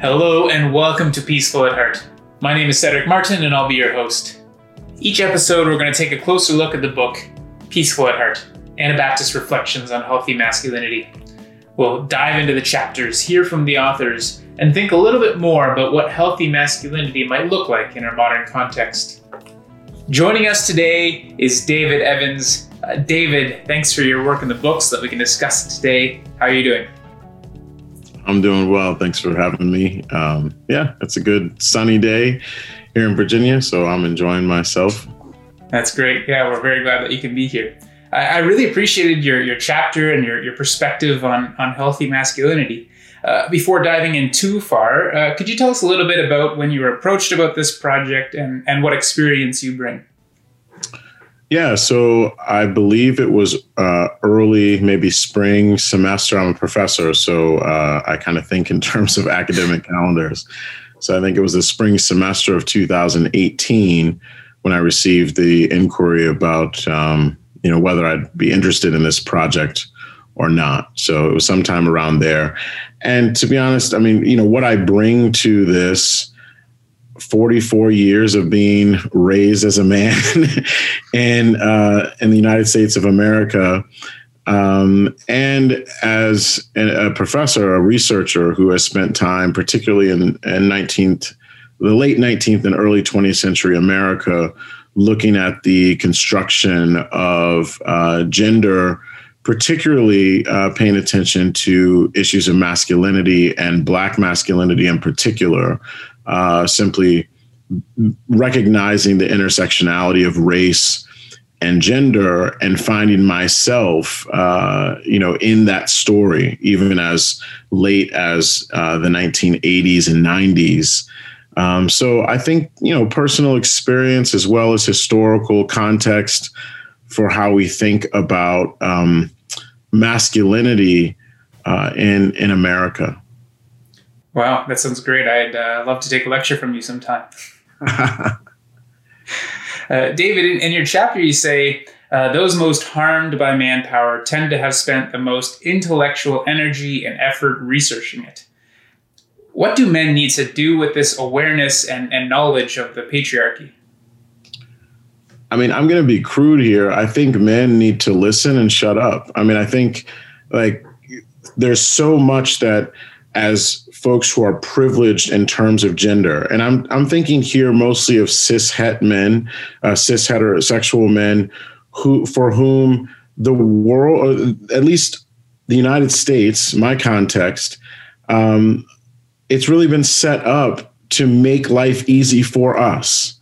Hello and welcome to Peaceful at Heart. My name is Cedric Martin and I'll be your host. Each episode, we're going to take a closer look at the book Peaceful at Heart Anabaptist Reflections on Healthy Masculinity. We'll dive into the chapters, hear from the authors, and think a little bit more about what healthy masculinity might look like in our modern context. Joining us today is David Evans. Uh, David, thanks for your work in the books that we can discuss today. How are you doing? I'm doing well. Thanks for having me. Um, yeah, it's a good sunny day here in Virginia, so I'm enjoying myself. That's great. Yeah, we're very glad that you can be here. I, I really appreciated your, your chapter and your, your perspective on, on healthy masculinity. Uh, before diving in too far, uh, could you tell us a little bit about when you were approached about this project and, and what experience you bring? Yeah, so I believe it was uh, early, maybe spring semester. I'm a professor, so uh, I kind of think in terms of academic calendars. So I think it was the spring semester of 2018 when I received the inquiry about, um, you know, whether I'd be interested in this project or not. So it was sometime around there. And to be honest, I mean, you know, what I bring to this 44 years of being raised as a man in uh, in the United States of America, um, and as a professor, a researcher who has spent time, particularly in, in 19th, the late 19th and early 20th century America, looking at the construction of uh, gender particularly uh, paying attention to issues of masculinity and black masculinity in particular, uh, simply recognizing the intersectionality of race and gender and finding myself uh, you know in that story even as late as uh, the 1980s and 90s um, so i think you know personal experience as well as historical context for how we think about um, masculinity uh, in in america Wow, that sounds great. I'd uh, love to take a lecture from you sometime. uh, David, in, in, your chapter, you say uh, those most harmed by manpower tend to have spent the most intellectual energy and effort researching it. What do men need to do with this awareness and, and knowledge of the patriarchy? I mean, I'm going to be crude here. I think men need to listen and shut up. I mean, I think like there's so much that as folks who are privileged in terms of gender. And I'm I'm thinking here mostly of cis het men, uh, cis heterosexual men, who for whom the world, uh, at least the United States, my context, um, it's really been set up to make life easy for us.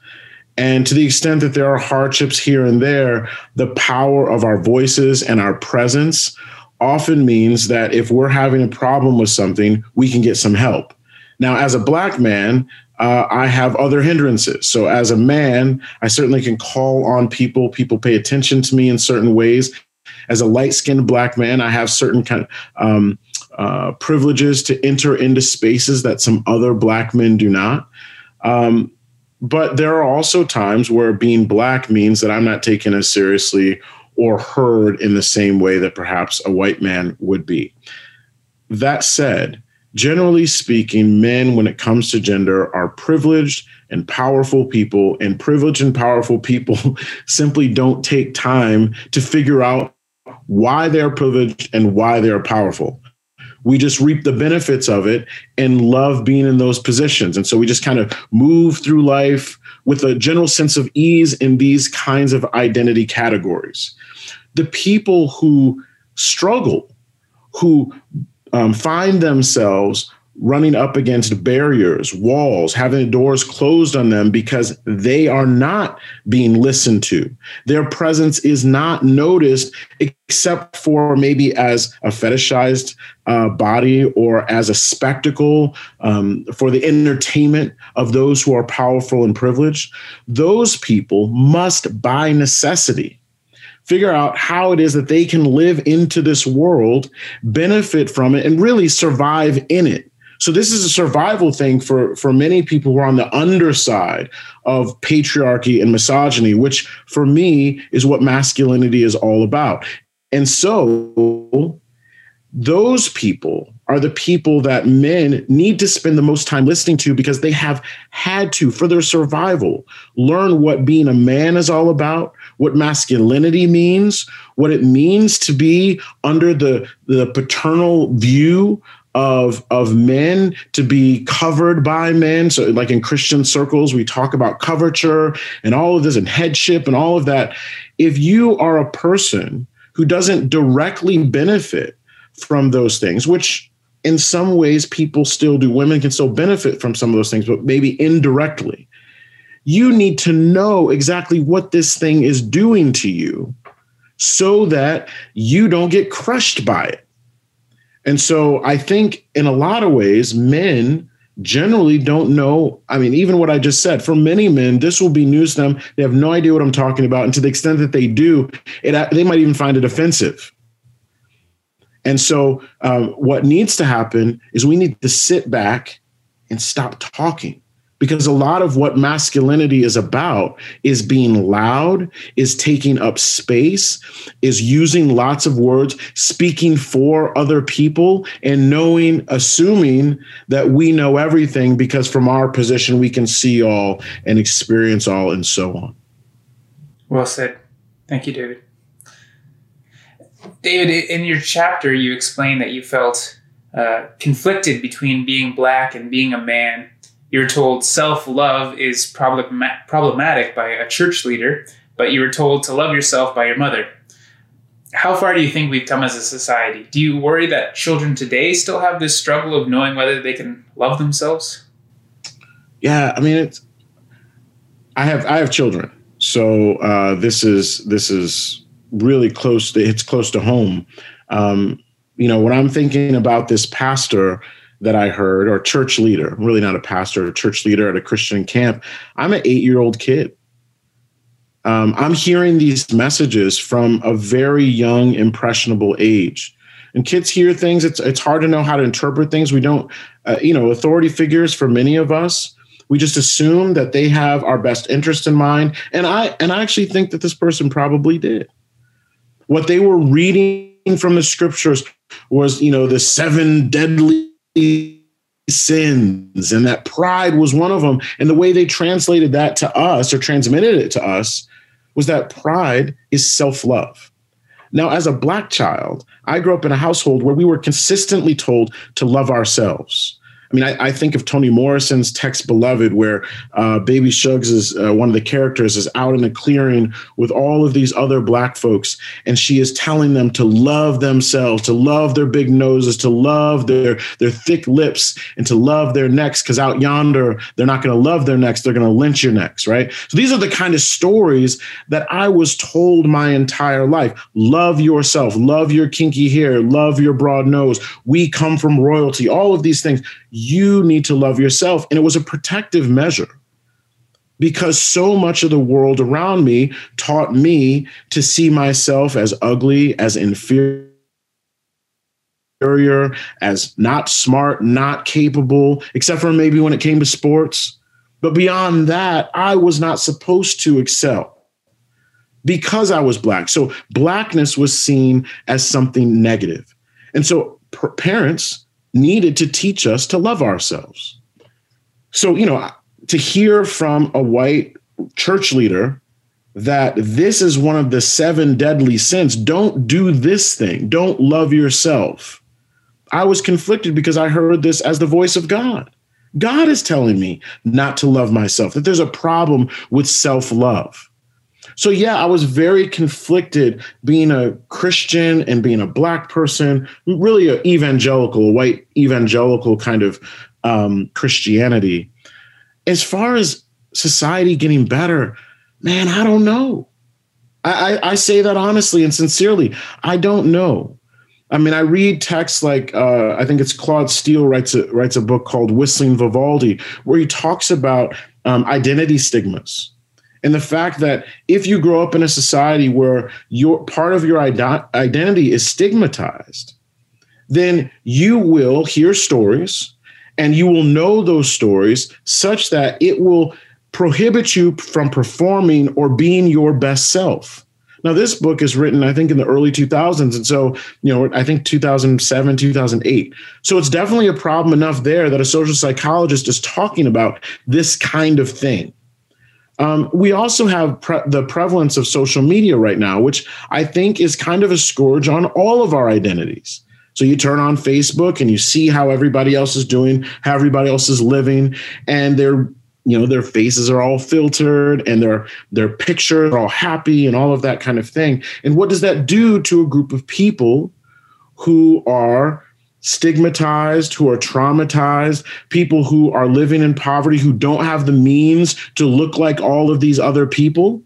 And to the extent that there are hardships here and there, the power of our voices and our presence often means that if we're having a problem with something, we can get some help. Now, as a black man, uh, I have other hindrances. So, as a man, I certainly can call on people. People pay attention to me in certain ways. As a light skinned black man, I have certain kind of um, uh, privileges to enter into spaces that some other black men do not. Um, but there are also times where being black means that I'm not taken as seriously or heard in the same way that perhaps a white man would be. That said, generally speaking, men, when it comes to gender, are privileged and powerful people, and privileged and powerful people simply don't take time to figure out why they're privileged and why they're powerful. We just reap the benefits of it and love being in those positions. And so we just kind of move through life with a general sense of ease in these kinds of identity categories the people who struggle, who um, find themselves running up against barriers, walls, having the doors closed on them because they are not being listened to. Their presence is not noticed except for maybe as a fetishized uh, body or as a spectacle um, for the entertainment of those who are powerful and privileged. Those people must, by necessity, figure out how it is that they can live into this world, benefit from it, and really survive in it So this is a survival thing for for many people who are on the underside of patriarchy and misogyny, which for me is what masculinity is all about. And so those people are the people that men need to spend the most time listening to because they have had to, for their survival, learn what being a man is all about, what masculinity means, what it means to be under the, the paternal view of of men to be covered by men. So like in christian circles we talk about coverture and all of this and headship and all of that. If you are a person who doesn't directly benefit from those things which in some ways people still do women can still benefit from some of those things but maybe indirectly you need to know exactly what this thing is doing to you so that you don't get crushed by it and so I think in a lot of ways, men generally don't know. I mean, even what I just said, for many men, this will be news to them. They have no idea what I'm talking about. And to the extent that they do, it, they might even find it offensive. And so, um, what needs to happen is we need to sit back and stop talking because a lot of what masculinity is about is being loud is taking up space is using lots of words speaking for other people and knowing assuming that we know everything because from our position we can see all and experience all and so on. Well said. Thank you david. David in your chapter you explained that you felt uh, conflicted between being black and being a man you're told self love is problematic by a church leader, but you were told to love yourself by your mother. How far do you think we've come as a society? Do you worry that children today still have this struggle of knowing whether they can love themselves? Yeah, I mean, it's. I have I have children, so uh, this is this is really close. To, it's close to home. Um, you know, when I'm thinking about this pastor that I heard, or church leader, I'm really not a pastor, a church leader at a Christian camp. I'm an eight year old kid. Um, I'm hearing these messages from a very young, impressionable age. And kids hear things. It's it's hard to know how to interpret things. We don't, uh, you know, authority figures for many of us. We just assume that they have our best interest in mind. And I and I actually think that this person probably did. What they were reading from the scriptures was, you know, the seven deadly sins and that pride was one of them and the way they translated that to us or transmitted it to us was that pride is self-love. Now as a black child i grew up in a household where we were consistently told to love ourselves I mean, I, I, think of Toni Morrison's text "Beloved," where uh, Baby Suggs is uh, one of the characters is out in a clearing with all of these other black folks, and she is telling them to love themselves, to love their big noses, to love their their thick lips, and to love their necks. Because out yonder, they're not going to love their necks; they're going to lynch your necks, right? So these are the kind of stories that I was told my entire life: love yourself, love your kinky hair, love your broad nose. We come from royalty. All of these things you need to love yourself. And it was a protective measure because so much of the world around me taught me to see myself as ugly, as inferior as not smart, not capable, except for maybe when it came to sports. But beyond that, I was not supposed to excel because I was black. So blackness was seen as something negative. And so parents needed to teach us to love ourselves. So, you know, to hear from a white church leader that this is one of the seven deadly sins, don't do this thing, don't love yourself. I was conflicted because I heard this as the voice of God. God is telling me not to love myself, that there's a problem with self love. So, yeah, I was very conflicted being a Christian and being a Black person, really an evangelical, white evangelical kind of um, Christianity. As far as society getting better, man, I don't know. I, I, I say that honestly and sincerely. I don't know. I mean, I read texts like uh, I think it's Claude Steele writes a, writes a book called Whistling Vivaldi, where he talks about um, identity stigmas and the fact that if you grow up in a society where your part of your identity is stigmatized, then you will hear stories And you will know those stories such that it will prohibit you from performing or being your best self. Now, this book is written, I think, in the early 2000s. And so, you know, I think 2007, 2008. So it's definitely a problem enough there that a social psychologist is talking about this kind of thing. Um, we also have pre- the prevalence of social media right now, which I think is kind of a scourge on all of our identities. So you turn on Facebook and you see how everybody else is doing, how everybody else is living, and they're you know their faces are all filtered and their their pictures are all happy and all of that kind of thing and what does that do to a group of people who are stigmatized who are traumatized people who are living in poverty who don't have the means to look like all of these other people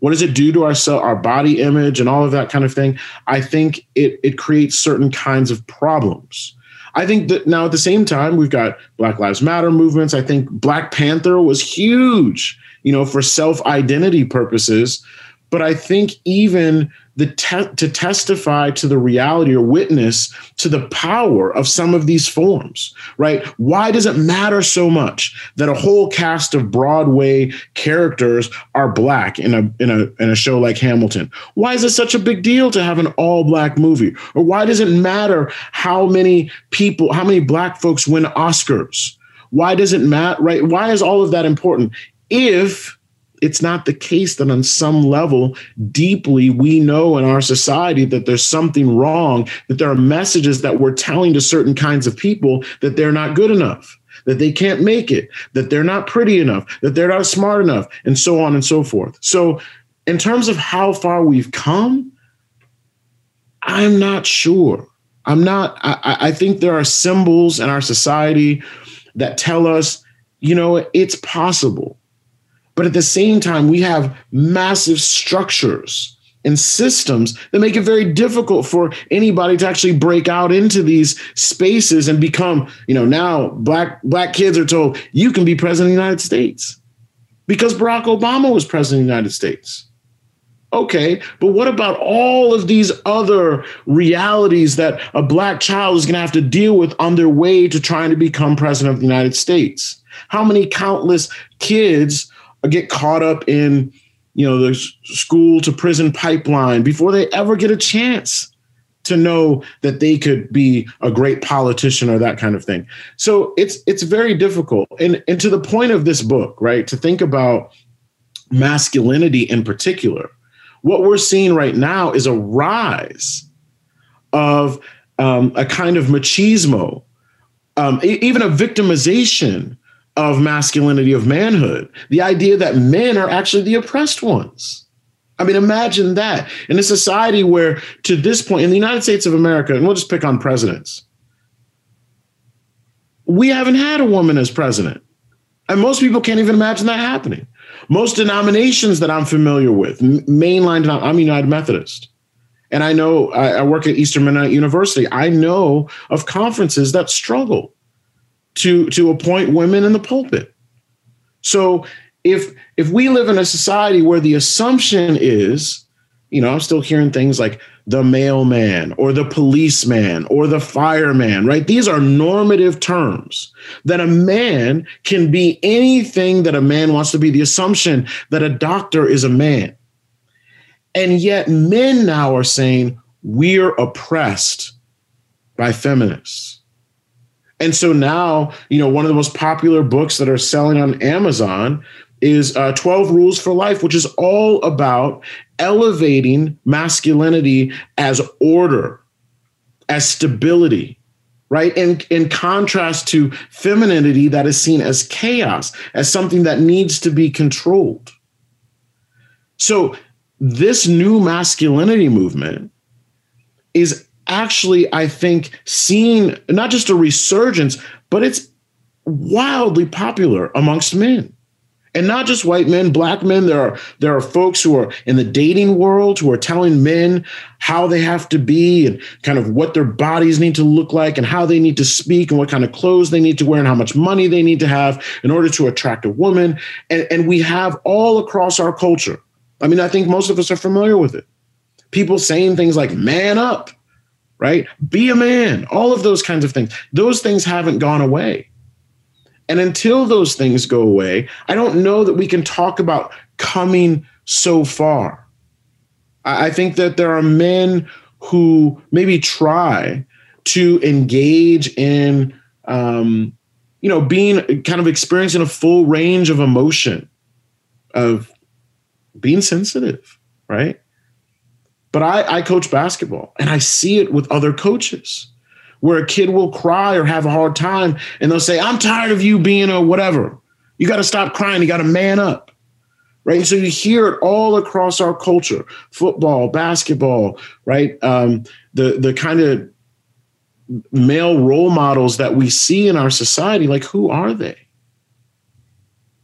what does it do to our our body image and all of that kind of thing i think it it creates certain kinds of problems I think that now at the same time, we've got Black Lives Matter movements. I think Black Panther was huge, you know, for self identity purposes. But I think even the te- to testify to the reality or witness to the power of some of these forms, right? Why does it matter so much that a whole cast of Broadway characters are black in a in a in a show like Hamilton? Why is it such a big deal to have an all black movie? Or why does it matter how many people, how many black folks win Oscars? Why does it matter, right? Why is all of that important? If it's not the case that on some level, deeply, we know in our society that there's something wrong, that there are messages that we're telling to certain kinds of people that they're not good enough, that they can't make it, that they're not pretty enough, that they're not smart enough, and so on and so forth. So, in terms of how far we've come, I'm not sure. I'm not, I, I think there are symbols in our society that tell us, you know, it's possible but at the same time, we have massive structures and systems that make it very difficult for anybody to actually break out into these spaces and become, you know, now black black kids are told you can be president of the United States because Barack Obama was president of the United States. Okay, but what about all of these other realities that a black child is going to have to deal with on their way to trying to become president of the United States? How many countless kids get caught up in you know the school to prison pipeline before they ever get a chance to know that they could be a great politician or that kind of thing. So it's it's very difficult. And and to the point of this book right to think about masculinity in particular what we're seeing right now is a rise of um, a kind of machismo um, even a victimization of masculinity, of manhood. The idea that men are actually the oppressed ones. I mean, imagine that in a society where, to this point, in the United States of America, and we'll just pick on presidents, we haven't had a woman as president. And most people can't even imagine that happening. Most denominations that I'm familiar with, mainline, I'm United Methodist. And I know I work at Eastern Mennonite University. I know of conferences that struggle to to appoint women in the pulpit. So if if we live in a society where the assumption is, you know, I'm still hearing things like the mailman or the policeman or the fireman, right? These are normative terms that a man can be anything that a man wants to be. The assumption that a doctor is a man. And yet men now are saying we're oppressed by feminists. And so now, you know, one of the most popular books that are selling on Amazon is uh, 12 Rules for Life, which is all about elevating masculinity as order, as stability, right? In, in contrast to femininity that is seen as chaos, as something that needs to be controlled. So, this new masculinity movement is actually, I think, seeing not just a resurgence, but it's wildly popular amongst men. And not just white men, black men. There are there are folks who are in the dating world who are telling men how they have to be and kind of what their bodies need to look like and how they need to speak and what kind of clothes they need to wear and how much money they need to have in order to attract a woman. And, and we have all across our culture. I mean, I think most of us are familiar with it. People saying things like man up right? Be a man, all of those kinds of things. Those things haven't gone away. And until those things go away, I don't know that we can talk about coming so far. I think that there are men who maybe try to engage in, um, you know, being kind of experiencing a full range of emotion, of being sensitive, right? But I, I coach basketball and I see it with other coaches where a kid will cry or have a hard time and they'll say, I'm tired of you being a whatever. You got to stop crying. You got to man up. Right. And so you hear it all across our culture football, basketball, right? Um, the, the kind of male role models that we see in our society, like who are they?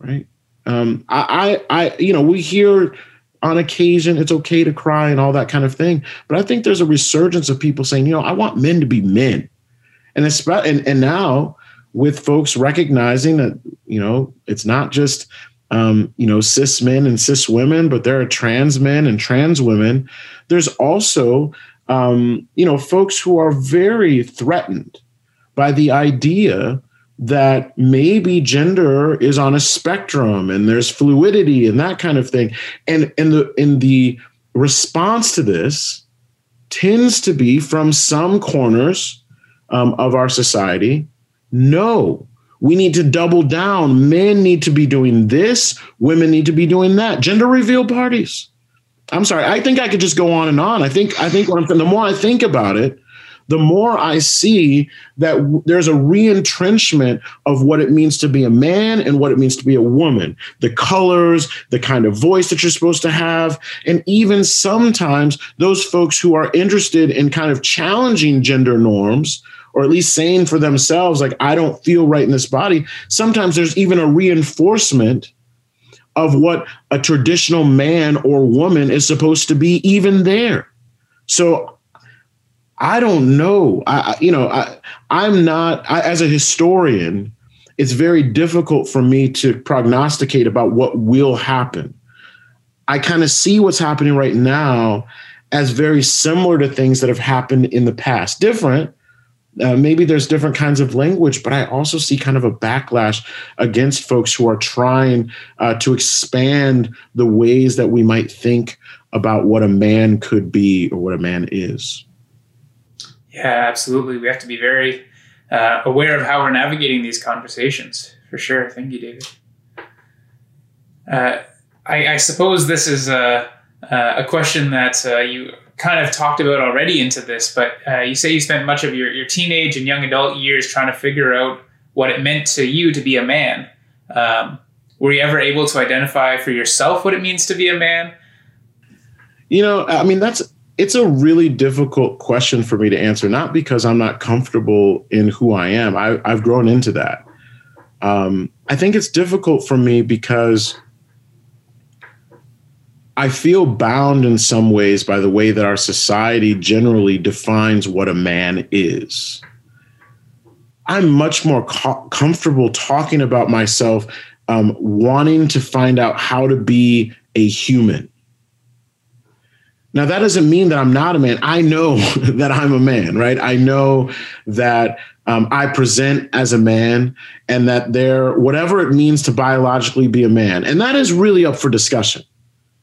Right. Um, I, I, I, you know, we hear on occasion it's okay to cry and all that kind of thing, but I think there's a resurgence of people saying, you know, I want men to be men, and it's and and now with folks recognizing that you know it's not just um, you know cis men and cis women, but there are trans men and trans women. There's also um, you know folks who are very threatened by the idea that maybe gender is on a spectrum and there's fluidity and that kind of thing. And in the in the response to this tends to be from some corners um, of our society. No we need to double down. Men need to be doing this. Women need to be doing that. Gender reveal parties. I'm sorry. I think i could just go on and on. I think i think the more i think about it the more I see that w- there's a reentrenchment of what it means to be a man and what it means to be a woman, the colors, the kind of voice that you're supposed to have, and even sometimes those folks who are interested in kind of challenging gender norms or at least saying for themselves like I don't feel right in this body, sometimes there's even a reinforcement of what a traditional man or woman is supposed to be even there. So I don't know. I, you know, I, I'm not, I, as a historian, it's very difficult for me to prognosticate about what will happen. I kind of see what's happening right now as very similar to things that have happened in the past. Different, uh, maybe there's different kinds of language, but I also see kind of a backlash against folks who are trying uh, to expand the ways that we might think about what a man could be or what a man is. Yeah, absolutely. We have to be very uh, aware of how we're navigating these conversations, for sure. Thank you, David. Uh, I, I, suppose this is a, a question that uh, you kind of talked about already into this, but uh, you say you spent much of your, your teenage and young adult years trying to figure out what it meant to you to be a man. Um, were you ever able to identify for yourself what it means to be a man? You know, I mean, that's it's a really difficult question for me to answer, not because I'm not comfortable in who I am. I, have grown into that. Um, I think it's difficult for me because I feel bound in some ways by the way that our society generally defines what a man is. I'm much more co- comfortable talking about myself, um, wanting to find out how to be a human now, that doesn't mean that I'm not a man. I know that I'm a man, right? I know that um, I present as a man and that there, whatever it means to biologically be a man, and that is really up for discussion,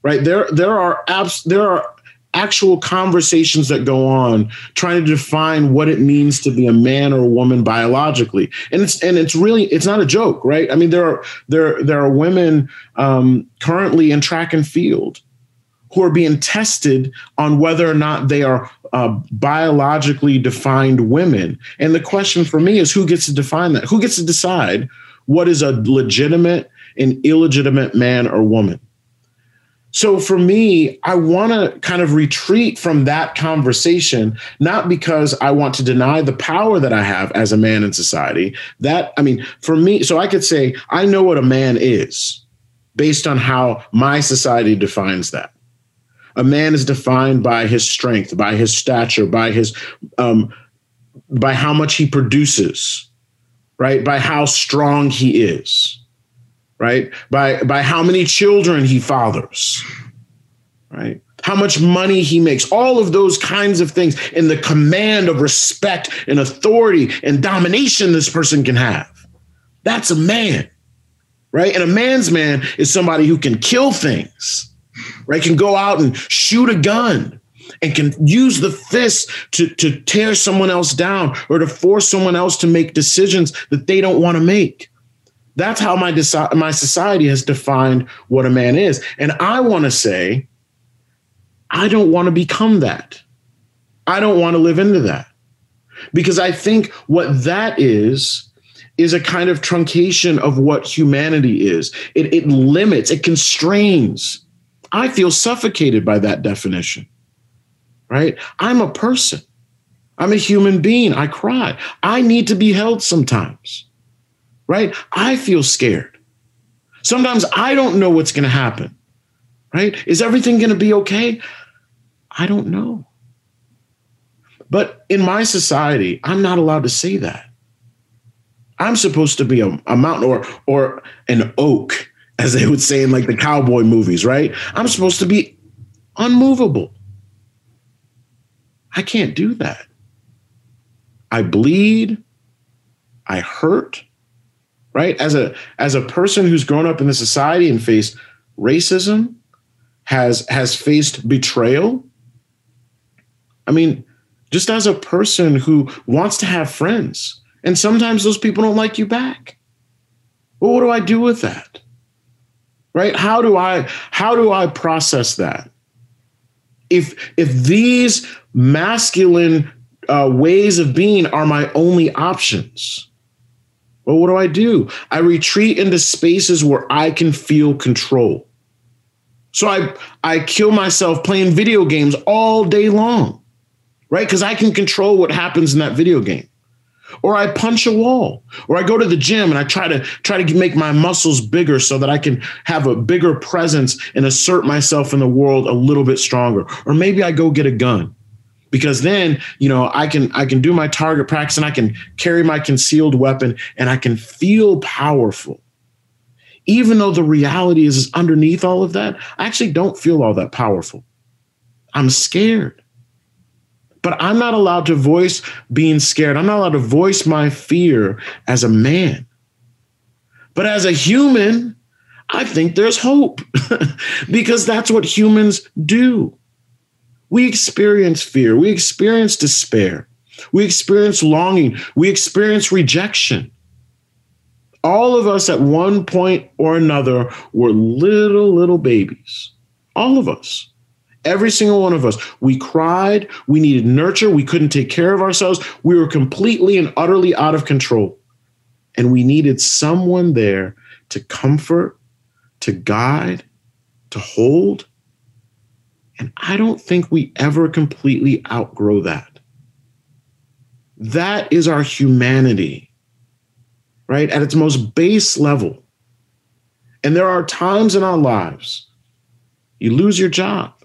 right? There, there are abs- there are actual conversations that go on trying to define what it means to be a man or a woman biologically and it's and it's really it's not a joke right i mean there are there there are women um, currently in track and field who are being tested on whether or not they are uh, biologically defined women. And the question for me is who gets to define that? Who gets to decide what is a legitimate and illegitimate man or woman? So for me, I want to kind of retreat from that conversation, not because I want to deny the power that I have as a man in society. That, I mean, for me, so I could say, I know what a man is based on how my society defines that. A man is defined by his strength, by his stature, by his um, by how much he produces, right? By how strong he is, right? By by how many children he fathers, right? How much money he makes, all of those kinds of things, and the command of respect and authority and domination this person can have. That's a man, right? And a man's man is somebody who can kill things, right? Can go out and shoot a gun and can use the fist to, to tear someone else down or to force someone else to make decisions that they don't want to make. That's how my, deci- my society has defined what a man is. And I want to say, I don't want to become that. I don't want to live into that. Because I think what that is, is a kind of truncation of what humanity is. It, it limits, it constrains. I feel suffocated by that definition, right? I'm a person. I'm a human being. I cry. I need to be held sometimes, right? I feel scared. Sometimes I don't know what's going to happen, right? Is everything going to be okay? I don't know. But in my society, I'm not allowed to say that. I'm supposed to be a, a mountain or or an oak, as they would say in like the cowboy movies, right? I'm supposed to be unmovable. I can't do that. I bleed. I hurt. Right? As a as a person who's grown up in the society and faced racism, has has faced betrayal. I mean, just as a person who wants to have friends, and sometimes those people don't like you back. Well, what do I do with that? Right? How do I how do I process that? If if these masculine uh, ways of being are my only options, well, what do I do? I retreat into spaces where I can feel control. So I I kill myself playing video games all day long, right? Because I can control what happens in that video game or I punch a wall, or I go to the gym and I try to try to make my muscles bigger so that I can have a bigger presence and assert myself in the world a little bit stronger. Or maybe I go get a gun because then you know I can I can do my target practice and I can carry my concealed weapon and I can feel powerful. Even though the reality is, is underneath all of that, I actually don't feel all that powerful. I'm scared. But I'm not allowed to voice being scared. I'm not allowed to voice my fear as a man. But as a human, I think there's hope because that's what humans do. We experience fear, we experience despair, we experience longing, we experience rejection. All of us at one point or another were little, little babies. All of us. Every single one of us. We cried. We needed nurture. We couldn't take care of ourselves. We were completely and utterly out of control. And we needed someone there to comfort, to guide, to hold. And I don't think we ever completely outgrow that. That is our humanity, right? At its most base level. And there are times in our lives you lose your job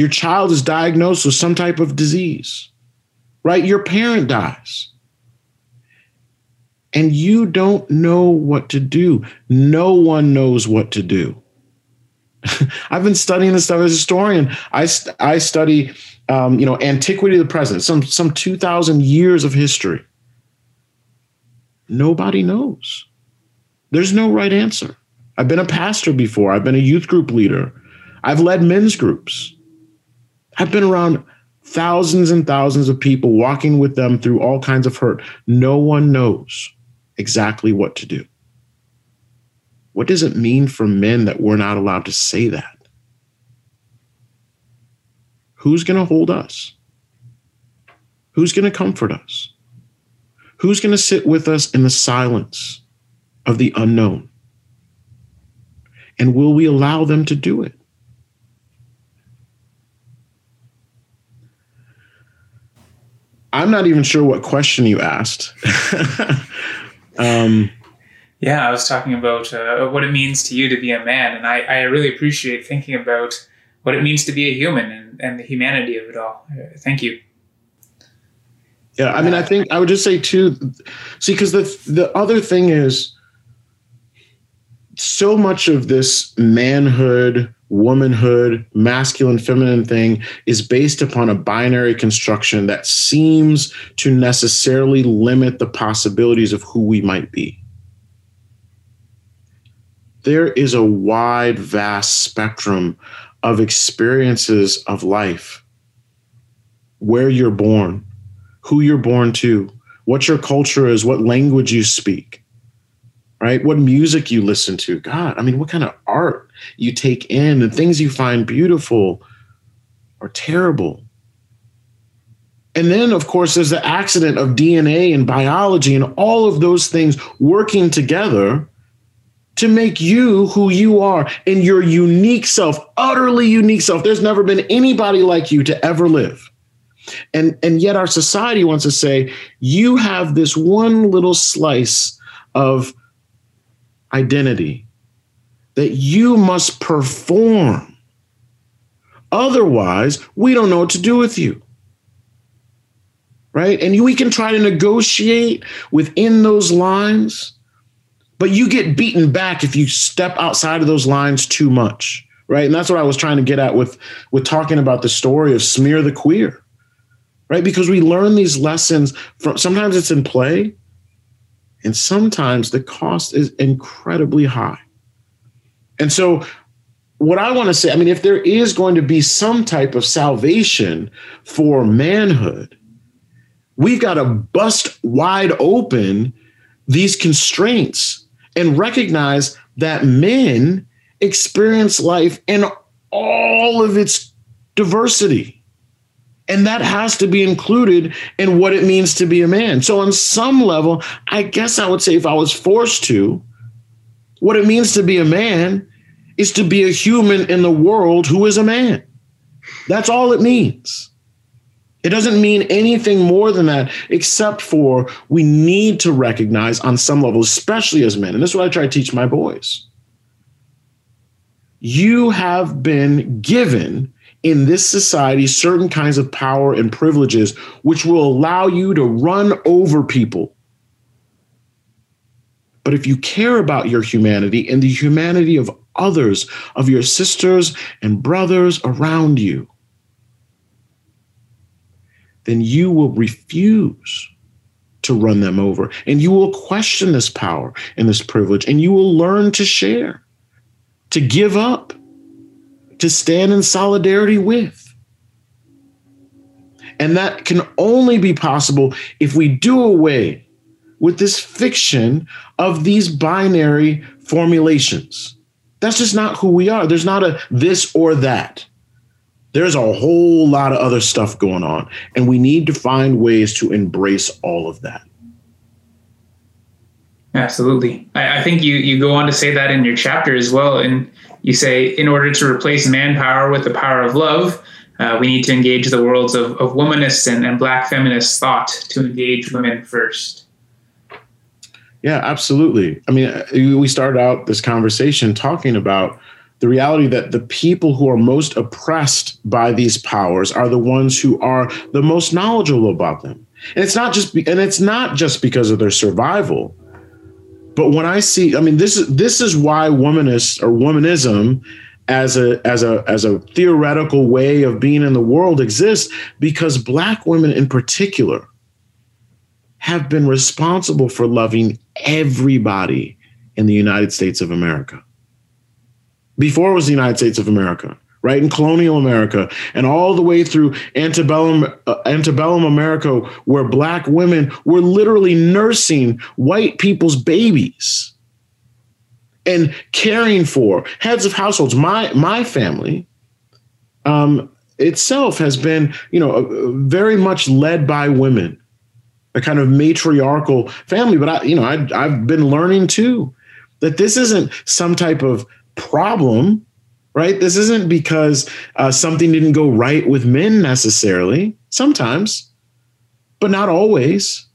your child is diagnosed with some type of disease, right? Your parent dies. And you don't know what to do. No one knows what to do. I've been studying this stuff as a historian. I, I study, um, you know, antiquity to the present, some some two thousand years of history. Nobody knows. There's no right answer. I've been a pastor before. I've been a youth group leader. I've led men's groups. I've been around thousands and thousands of people walking with them through all kinds of hurt. No one knows exactly what to do. What does it mean for men that we're not allowed to say that? Who's going to hold us? Who's going to comfort us? Who's going to sit with us in the silence of the unknown? And will we allow them to do it? I'm not even sure what question you asked. um, yeah, I was talking about uh, what it means to you to be a man, and I, I really appreciate thinking about what it means to be a human and, and the humanity of it all. Uh, thank you. Yeah, I mean, I think I would just say too. See, because the the other thing is, so much of this manhood womanhood, masculine, feminine thing is based upon a binary construction that seems to necessarily limit the possibilities of who we might be. there is a wide, vast spectrum of experiences of life where you're born, who you're born to, what your culture is, what language you speak, right? What music you listen to. God, I mean, what kind of art you take in and things you find beautiful or terrible. And then, of course, there's the accident of DNA and biology and all of those things working together to make you who you are and your unique self, utterly unique self. There's never been anybody like you to ever live. And, and yet, our society wants to say, you have this one little slice of identity that you must perform. Otherwise, we don't know what to do with you. Right? And we can try to negotiate within those lines, but you get beaten back if you step outside of those lines too much. Right. And that's what I was trying to get at with, with talking about the story of Smear the Queer. Right. Because we learn these lessons from sometimes it's in play, and sometimes the cost is incredibly high. And so, what I want to say, I mean, if there is going to be some type of salvation for manhood, we've got to bust wide open these constraints and recognize that men experience life in all of its diversity. And that has to be included in what it means to be a man. So, on some level, I guess I would say if I was forced to, what it means to be a man is to be a human in the world who is a man. That's all it means. It doesn't mean anything more than that, except for we need to recognize on some level, especially as men, and this is what I try to teach my boys. You have been given in this society certain kinds of power and privileges which will allow you to run over people. But if you care about your humanity and the humanity of others, of your sisters and brothers around you, then you will refuse to run them over and you will question this power and this privilege and you will learn to share, to give up to stand in solidarity with. And that can only be possible if we do away with this fiction of these binary formulations. That's just not who we are. There's not a this or that. There's a whole lot of other stuff going on, and we need to find ways to embrace all of that. Absolutely. I, I, think you, you go on to say that in your chapter as well. And you say, in order to replace manpower with the power of love, uh, we need to engage the worlds of, of womanist and, and black feminist thought to engage women first. Yeah, absolutely. I mean, uh, we started out this conversation talking about the reality that the people who are most oppressed by these powers are the ones who are the most knowledgeable about them. And it's not just and it's not just because of their survival but when I see, I mean, this is this is why womanist or womanism as a as a as a theoretical way of being in the world exists because black women in particular have been responsible for loving everybody in the United States of America. Before it was the United States of America, right? In colonial America and all the way through antebellum, uh, antebellum America, where Black women were literally nursing white people's babies and caring for heads of households. My, my family um, itself has been, you know, uh, very much led by women. A kind of matriarchal family, but I, you know, I, I've been learning too that this isn't some type of problem right? This isn't because uh, something didn't go right with men necessarily, sometimes, but not always.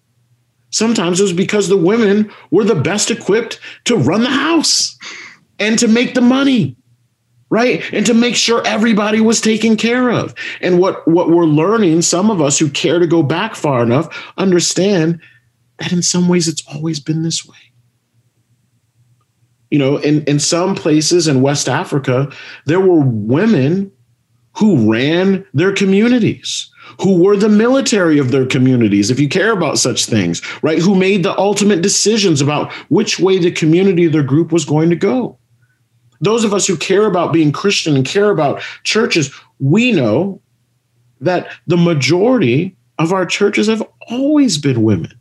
Sometimes it was because the women were the best equipped to run the house and to make the money, right? And to make sure everybody was taken care of. And what, what we're learning, some of us who care to go back far enough, understand that in some ways it's always been this way you know, in, in some places in West Africa, there were women who ran their communities, who were the military of their communities, if you care about such things, right? Who made the ultimate decisions about which way the community their group was going to go. Those of us who care about being Christian and care about churches, we know that the majority of our churches have always been women.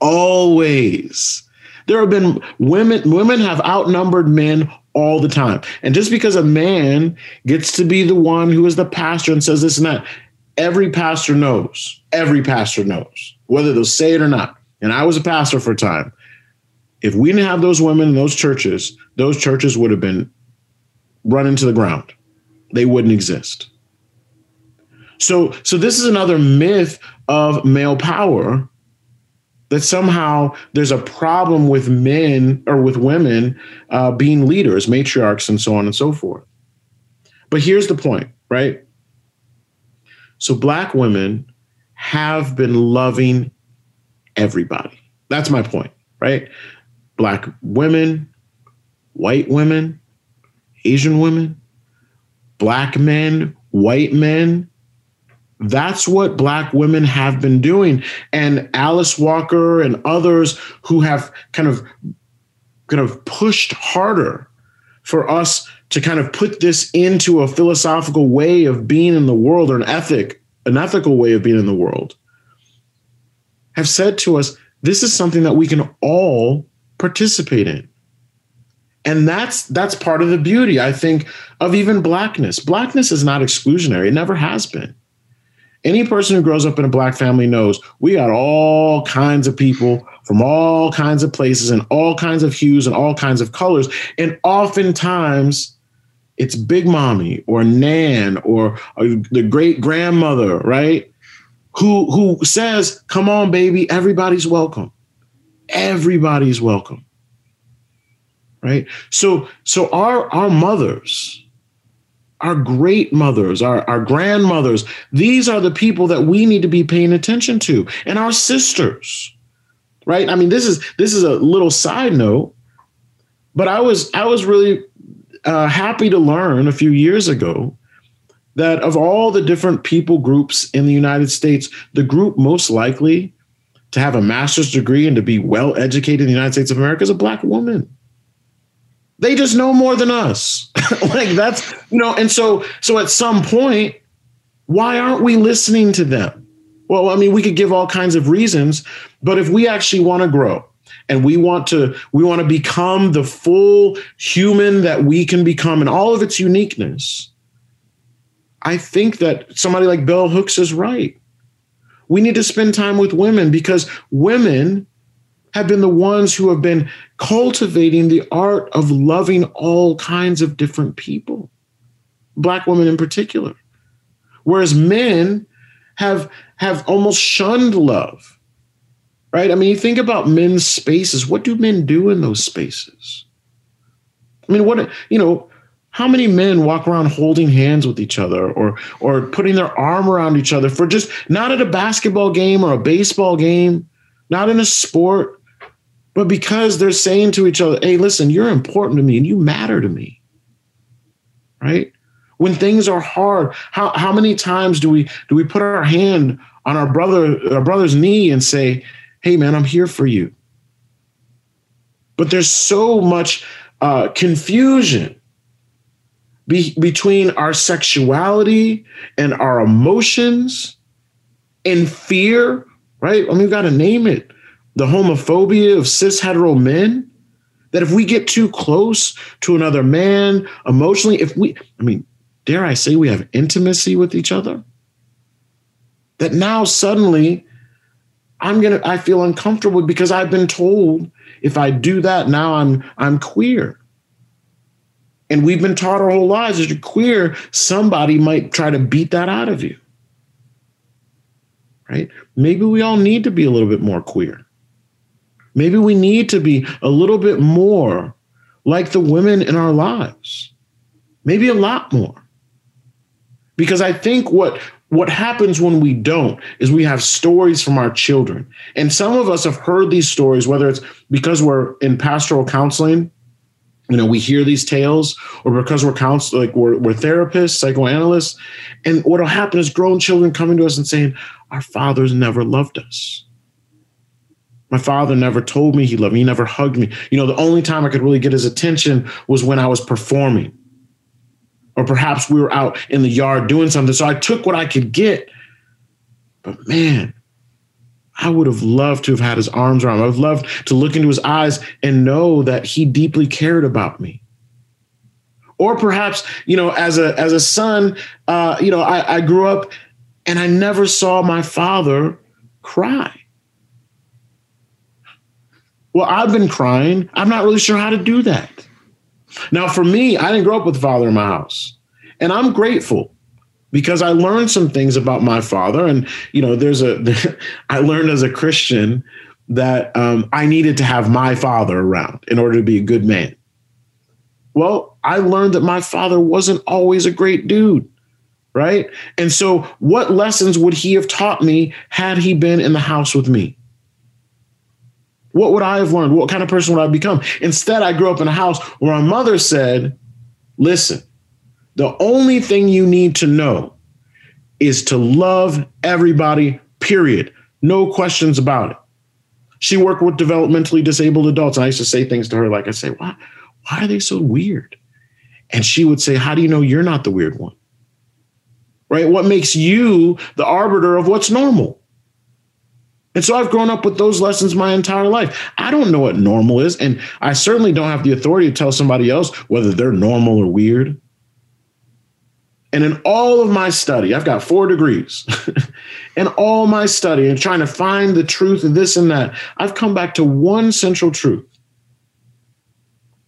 Always. There have been women, women have outnumbered men all the time. And just because a man gets to be the one who is the pastor and says this and that, every pastor knows, every pastor knows, whether they'll say it or not. And I was a pastor for a time. If we didn't have those women in those churches, those churches would have been run into the ground. They wouldn't exist. So, so this is another myth of male power that somehow there's a problem with men or with women uh, being leaders, matriarchs, and so on and so forth. But here's the point, right? So, black women have been loving everybody. That's my point, right? Black women, white women, Asian women, black men, white men, that's what black women have been doing. And alice walker and others who have kind of kind of pushed harder for us to kind of put this into a philosophical way of being in the world or an ethic an ethical way of being in the world have said to us this is something that we can all participate in. And that's that's part of the beauty i think of even blackness. Blackness is not exclusionary. It never has been any person who grows up in a black family knows we got all kinds of people from all kinds of places and all kinds of hues and all kinds of colors. And oftentimes it's Big Mommy or Nan or, or the great grandmother, right? Who, who says, come on, baby, everybody's welcome. Everybody's welcome. Right. So, so our, our mothers, our great mothers, our, our grandmothers, these are the people that we need to be paying attention to, and our sisters, right? I mean, this is this is a little side note, but I was I was really uh, happy to learn a few years ago that of all the different people groups in the United States, the group most likely to have a master's degree and to be well educated in the United States of America is a black woman they just know more than us. Like that's you know and so so at some point why aren't we listening to them? Well i mean we could give all kinds of reasons but if we actually want to grow and we want to we want to become the full human that we can become in all of its uniqueness i think that somebody like bell hooks is right. We need to spend time with women because women have been the ones who have been cultivating the art of loving all kinds of different people, Black women in particular. Whereas men have, have almost shunned love, right? I mean, you think about men's spaces. What do men do in those spaces? I mean, what, you know, how many men walk around holding hands with each other or or putting their arm around each other for just not at a basketball game or a baseball game, not in a sport, but because they're saying to each other, hey, listen, you're important to me and you matter to me. Right? When things are hard, how, how many times do we do we put our hand on our brother, our brother's knee and say, hey man, I'm here for you. But there's so much uh, confusion be, between our sexuality and our emotions and fear, right? I mean, we've got to name it the homophobia of cis hetero men that if we get too close to another man emotionally, if we, I mean, dare I say we have intimacy with each other, that now suddenly I'm gonna, I feel uncomfortable because I've been told if I do that, now I'm I'm queer. And we've been taught our whole lives that you're queer, somebody might try to beat that out of you. Right? Maybe we all need to be a little bit more queer. Maybe we need to be a little bit more like the women in our lives. Maybe a lot more. Because I think what what happens when we don't is we have stories from our children. And some of us have heard these stories, whether it's because we're in pastoral counseling, you know, we hear these tales, or because we're counsel like we're, we're therapists, psychoanalysts. And what'll happen is grown children coming to us and saying, Our fathers never loved us My father never told me he loved me. He never hugged me. You know, the only time I could really get his attention was when I was performing. Or perhaps we were out in the yard doing something. So I took what I could get. But man, I would have loved to have had his arms around. I would have loved to look into his eyes and know that he deeply cared about me. Or perhaps, you know, as a as a son, uh, you know, I, I grew up and I never saw my father cry. Well, I've been crying. I'm not really sure how to do that. Now, for me, I didn't grow up with a father in my house, and I'm grateful because I learned some things about my father. And you know, there's a I learned as a Christian that um, I needed to have my father around in order to be a good man. Well, I learned that my father wasn't always a great dude right? And so, what lessons would he have taught me had he been in the house with me? What would I have learned? What kind of person would I become? Instead, I grew up in a house where my mother said, Listen, the only thing you need to know is to love everybody, period. No questions about it. She worked with developmentally disabled adults. And I used to say things to her like, I say, why, why are they so weird? And she would say, How do you know you're not the weird one? right? What makes you the arbiter of what's normal? And so I've grown up with those lessons my entire life. I don't know what normal is. And I certainly don't have the authority to tell somebody else whether they're normal or weird. And in all of my study, I've got four degrees. in all my study and trying to find the truth of this and that, I've come back to one central truth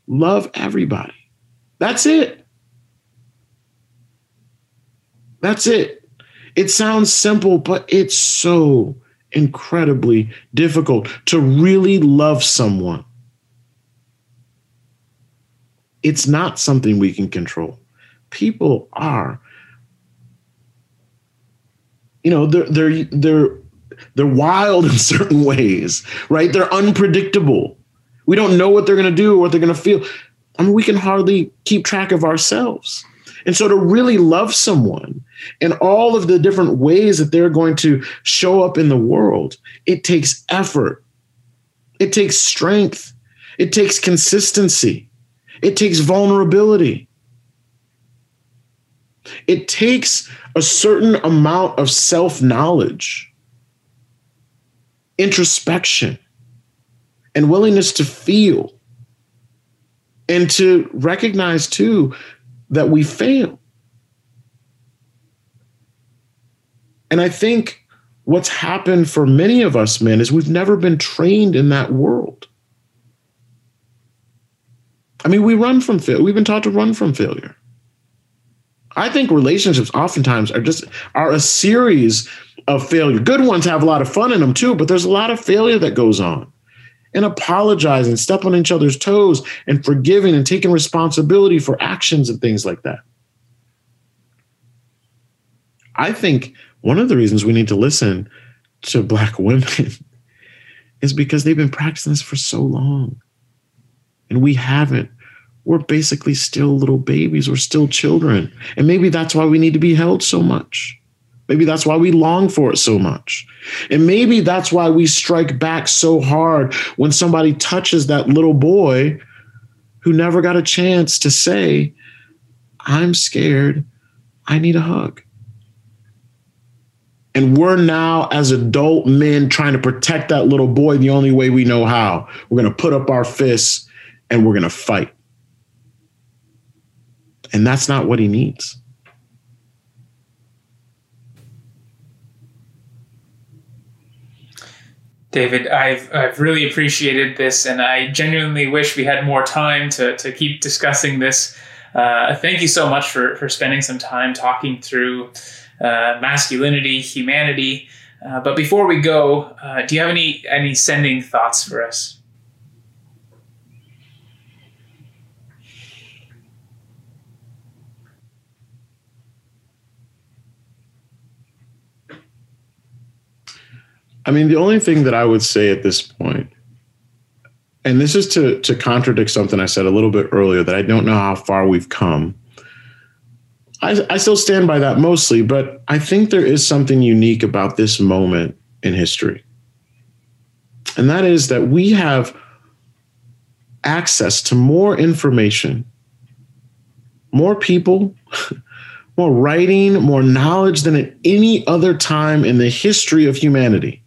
love everybody. That's it. That's it. It sounds simple, but it's so incredibly difficult to really love someone. It's not something we can control. People are, you know, they're they're they're they're wild in certain ways, right? They're unpredictable. We don't know what they're going to do or what they're going to feel. I mean, we can hardly keep track of ourselves. And so to really love someone and all of the different ways that they're going to show up in the world, it takes effort. It takes strength. It takes consistency. It takes vulnerability. It takes a certain amount of self knowledge, introspection, and willingness to feel and to recognize too that we fail. And I think what's happened for many of us men is we've never been trained in that world. I mean, we run from failure. We've been taught to run from failure. I think relationships oftentimes are just are a series of failure. Good ones have a lot of fun in them too, but there's a lot of failure that goes on and apologizing, step on each other's toes, and forgiving and taking responsibility for actions and things like that. I think one of the reasons we need to listen to Black women is because they've been practicing this for so long. And we haven't. We're basically still little babies. We're still children. And maybe that's why we need to be held so much. Maybe that's why we long for it so much. And maybe that's why we strike back so hard when somebody touches that little boy who never got a chance to say, I'm scared. I need a hug. And we're now, as adult men, trying to protect that little boy the only way we know how. We're going to put up our fists and we're going to fight. And that's not what he needs. David, I've I've really appreciated this, and I genuinely wish we had more time to to keep discussing this. Uh, thank you so much for for spending some time talking through uh, masculinity, humanity. Uh, but before we go, uh, do you have any any sending thoughts for us? I mean, the only thing that I would say at this point, and this is to to contradict something I said a little bit earlier that I don't know how far we've come. I, I still stand by that mostly, but I think there is something unique about this moment in history. And that is that we have access to more information, more people, more writing, more knowledge than at any other time in the history of humanity.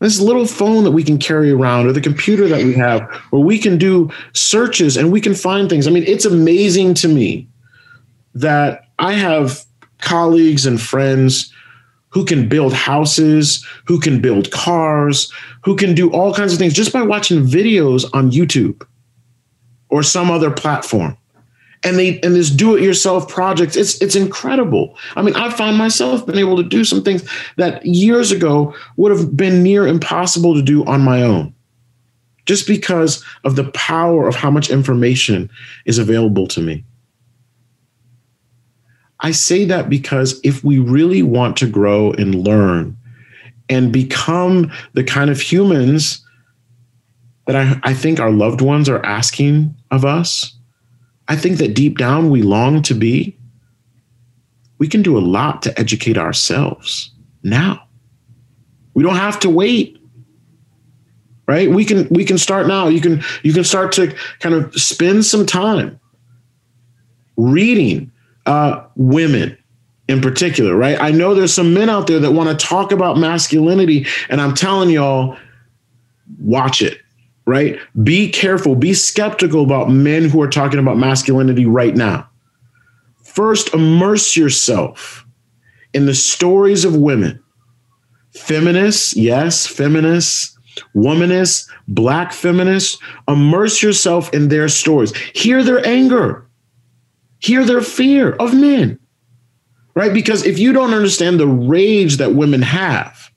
This little phone that we can carry around, or the computer that we have, where we can do searches and we can find things. I mean, it's amazing to me that I have colleagues and friends who can build houses, who can build cars, who can do all kinds of things just by watching videos on YouTube or some other platform. And they and this do-it-yourself project it's it's incredible. I mean, I found myself been able to do some things that years ago would have been near impossible to do on my own. Just because of the power of how much information is available to me. I say that because if we really want to grow and learn and become the kind of humans that I, I think our loved ones are asking of us, I think that deep down we long to be, we can do a lot to educate ourselves now. We don't have to wait. Right? We can we can start now. You can you can start to kind of spend some time reading uh, women in particular, right? I know there's some men out there that want to talk about masculinity, and I'm telling y'all, watch it, right? Be careful, be skeptical about men who are talking about masculinity right now. First, immerse yourself in the stories of women. Feminists, yes, feminists, womanists, black feminists, immerse yourself in their stories. Hear their anger hear their fear of men, right? Because if you don't understand the rage that women have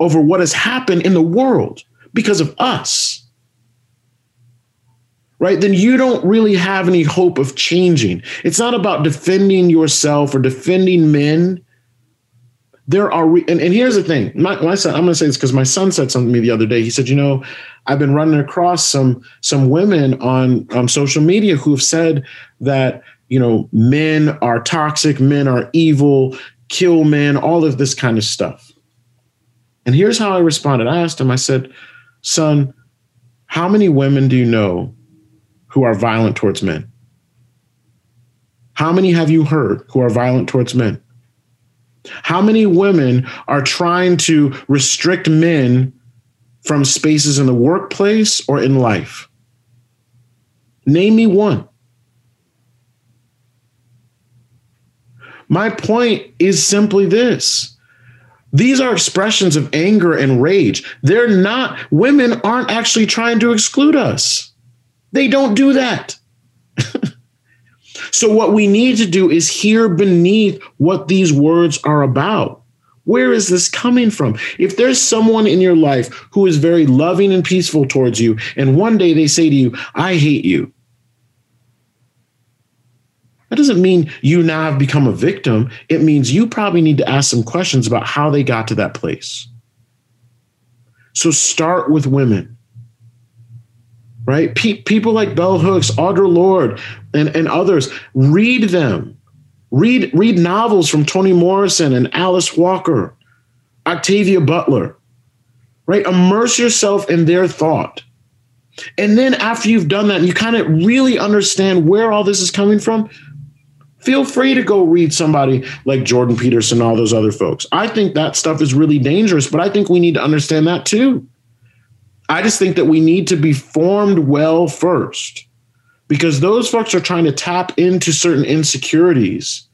over what has happened in the world because of us, right, then you don't really have any hope of changing. It's not about defending yourself or defending men. There are, re- and, and here's the thing. My, my son, I'm going to say this because my son said something to me the other day. He said, "You know, I've been running across some some women on on social media who have said that you know, men are toxic, men are evil, kill men, all of this kind of stuff. And here's how I responded. I asked him, I said, son, how many women do you know who are violent towards men? How many have you heard who are violent towards men? How many women are trying to restrict men from spaces in the workplace or in life? Name me one. My point is simply this. These are expressions of anger and rage. They're not, women aren't actually trying to exclude us. They don't do that. so, what we need to do is hear beneath what these words are about. Where is this coming from? If there's someone in your life who is very loving and peaceful towards you, and one day they say to you, I hate you, that doesn't mean you now have become a victim. It means you probably need to ask some questions about how they got to that place. So start with women, right? Pe- people like Bell Hooks, Audre Lorde, and, and others, read them. Read, read novels from Toni Morrison and Alice Walker, Octavia Butler, right? Immerse yourself in their thought. And then after you've done that and you kind of really understand where all this is coming from, feel free to go read somebody like Jordan Peterson, all those other folks. I think that stuff is really dangerous, but I think we need to understand that too. I just think that we need to be formed well first because those folks are trying to tap into certain insecurities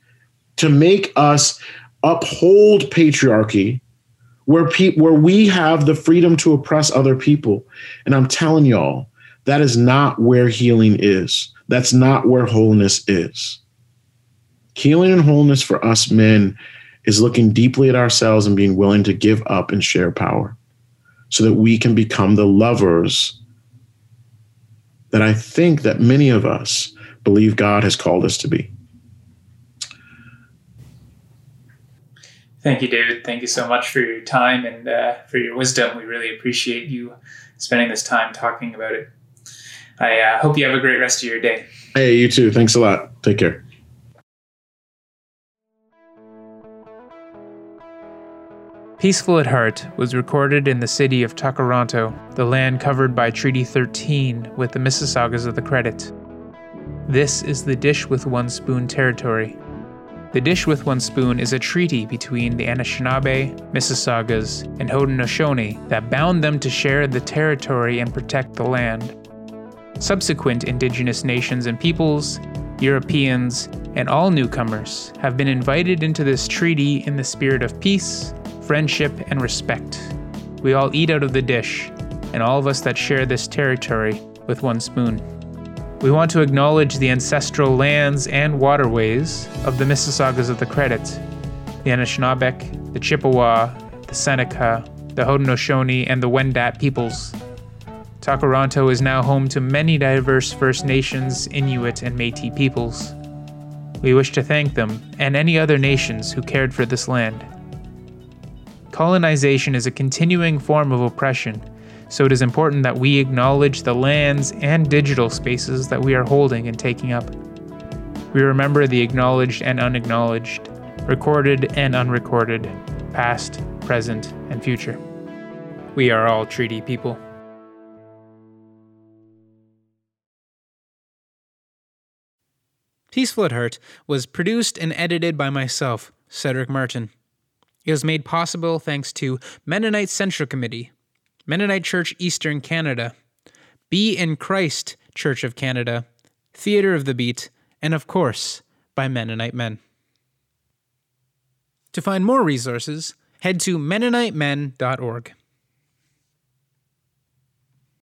to make us uphold patriarchy where pe- where we have the freedom to oppress other people. And i'm telling y'all that is not where healing is. That's not where wholeness is. Healing and wholeness for us men is looking deeply at ourselves and being willing to give up and share power so that we can become the lovers that I think that many of us believe God has called us to be. Thank you, David. Thank you so much for your time and uh, for your wisdom. We really appreciate you spending this time talking about it. I uh, hope you have a great rest of your day. Hey, you too. Thanks a lot. Take care. Peaceful at Heart was recorded in the city of Tkaronto, the land covered by Treaty 13 with the Mississaugas of the Credit. This is the Dish with One Spoon territory. The Dish with One Spoon is a treaty between the Anishinaabe, Mississaugas, and Haudenosaunee that bound them to share the territory and protect the land. Subsequent indigenous nations and peoples, Europeans, and all newcomers have been invited into this treaty in the spirit of peace, friendship, and respect. We all eat out of the dish, and all of us that share this territory with one spoon. We want to acknowledge the ancestral lands and waterways of the Mississaugas of the Credit, the Anishinaabeg, the Chippewa, the Seneca, the Haudenosaunee, and the Wendat peoples. Tkaronto is now home to many diverse First Nations, Inuit, and Metis peoples. We wish to thank them and any other nations who cared for this land. Colonization is a continuing form of oppression, so it is important that we acknowledge the lands and digital spaces that we are holding and taking up. We remember the acknowledged and unacknowledged, recorded and unrecorded, past, present, and future. We are all treaty people. Peaceful at Heart was produced and edited by myself, Cedric Martin. It was made possible thanks to Mennonite Central Committee, Mennonite Church Eastern Canada, Be in Christ Church of Canada, Theatre of the Beat, and of course, by Mennonite Men. To find more resources, head to MennoniteMen.org.